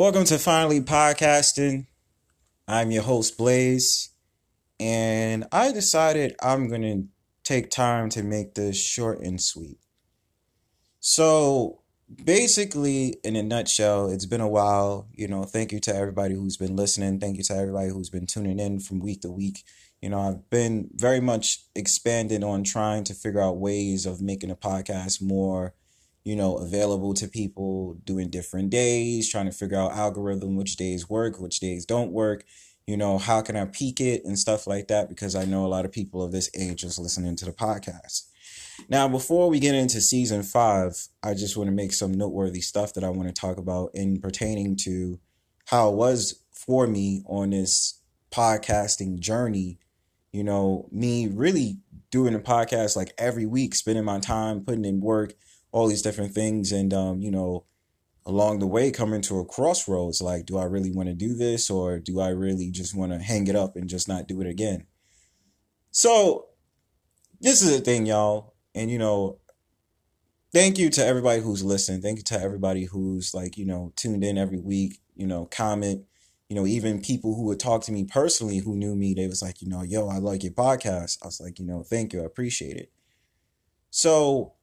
Welcome to Finally Podcasting. I'm your host, Blaze, and I decided I'm going to take time to make this short and sweet. So, basically, in a nutshell, it's been a while. You know, thank you to everybody who's been listening. Thank you to everybody who's been tuning in from week to week. You know, I've been very much expanded on trying to figure out ways of making a podcast more you know, available to people doing different days, trying to figure out algorithm, which days work, which days don't work, you know, how can I peak it and stuff like that, because I know a lot of people of this age is listening to the podcast. Now, before we get into season five, I just want to make some noteworthy stuff that I want to talk about in pertaining to how it was for me on this podcasting journey. You know, me really doing a podcast like every week, spending my time putting in work, all these different things and um, you know along the way coming to a crossroads like do i really want to do this or do i really just want to hang it up and just not do it again? So this is the thing y'all and you know thank you to everybody who's listening. Thank you to everybody who's like you know tuned in every week you know comment you know even people who would talk to me personally who knew me they was like you know yo i like your podcast. I was like you know thank you i appreciate it. So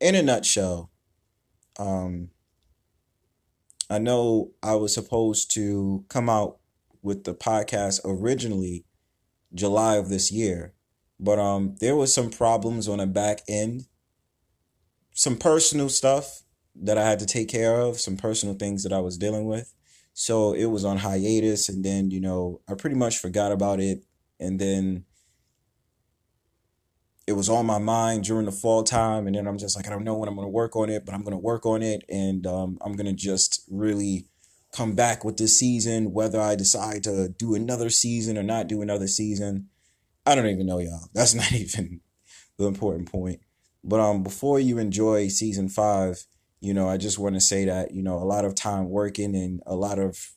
in a nutshell, um, I know I was supposed to come out with the podcast originally July of this year, but um, there was some problems on the back end, some personal stuff that I had to take care of, some personal things that I was dealing with. So it was on hiatus, and then you know I pretty much forgot about it, and then it was on my mind during the fall time and then i'm just like i don't know when i'm going to work on it but i'm going to work on it and um, i'm going to just really come back with this season whether i decide to do another season or not do another season. I don't even know y'all. That's not even the important point. But um before you enjoy season five you know i just want to say that you know a lot of time working and a lot of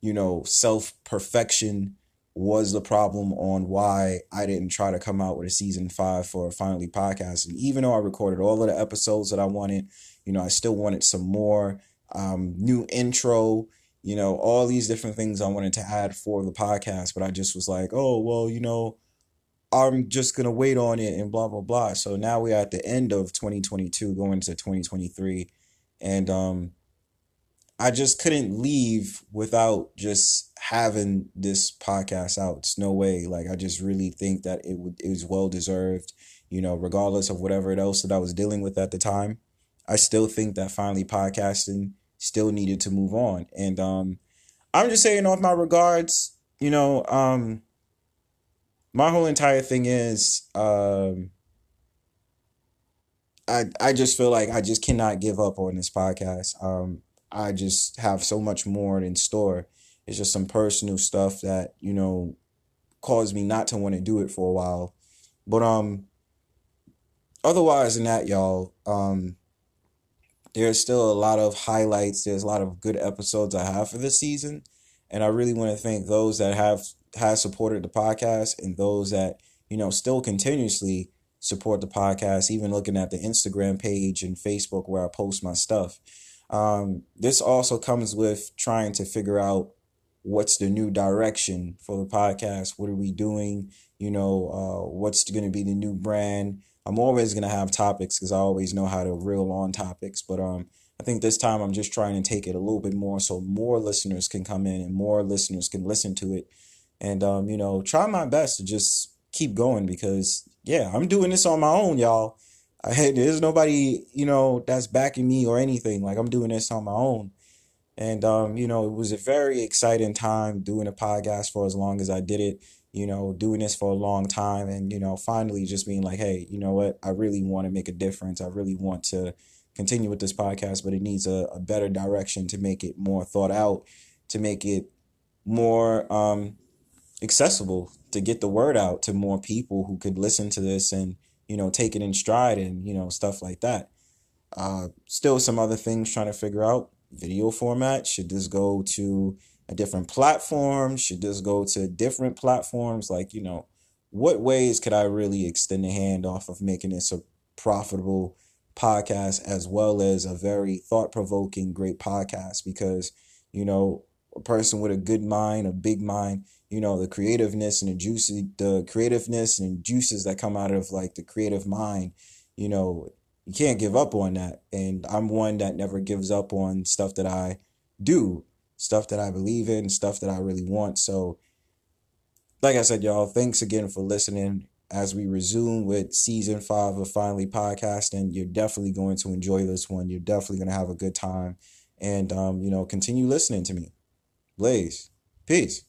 you know self perfection was the problem on why I didn't try to come out with a season five for Finally Podcast. And even though I recorded all of the episodes that I wanted, you know, I still wanted some more um, new intro, you know, all these different things I wanted to add for the podcast. But I just was like, oh, well, you know, I'm just to wait on it and blah, blah, blah. So now we're at the end of 2022, going to 2023. And, um, I just couldn't leave without just having this podcast out. It's no way. Like I just really think that it would it was well deserved. You know, regardless of whatever else that I was dealing with at the time, I still think that finally podcasting still needed to move on. And um, I'm just saying off my regards. You know, um, my whole entire thing is um, I I just feel like I just cannot give up on this podcast. Um, I just have so much more in store. It's just some personal stuff that, you know, caused me not to want to do it for a while. But um otherwise than that, y'all, um there's still a lot of highlights. There's a lot of good episodes I have for this season. And I really want to thank those that have has supported the podcast and those that, you know, still continuously support the podcast, even looking at the Instagram page and Facebook where I post my stuff. Um, this also comes with trying to figure out what's the new direction for the podcast. What are we doing? You know, uh, what's going to be the new brand? I'm always going to have topics because I always know how to reel on topics. But um, I think this time I'm just trying to take it a little bit more so more listeners can come in and more listeners can listen to it. And, um, you know, try my best to just keep going because, yeah, I'm doing this on my own, y'all. I there's nobody, you know, that's backing me or anything. Like I'm doing this on my own. And um, you know, it was a very exciting time doing a podcast for as long as I did it, you know, doing this for a long time and, you know, finally just being like, hey, you know what, I really want to make a difference. I really want to continue with this podcast, but it needs a, a better direction to make it more thought out, to make it more um accessible, to get the word out to more people who could listen to this and you know, take it in stride and, you know, stuff like that. Uh, still some other things trying to figure out video format. Should this go to a different platform? Should this go to different platforms? Like, you know, what ways could I really extend the hand off of making this a profitable podcast as well as a very thought provoking, great podcast? Because, you know, a person with a good mind, a big mind, you know, the creativeness and the juicy, the creativeness and juices that come out of like the creative mind, you know, you can't give up on that. And I'm one that never gives up on stuff that I do, stuff that I believe in, stuff that I really want. So, like I said, y'all, thanks again for listening as we resume with season five of Finally Podcasting. You're definitely going to enjoy this one. You're definitely going to have a good time. And, um, you know, continue listening to me. Blaze. Peace.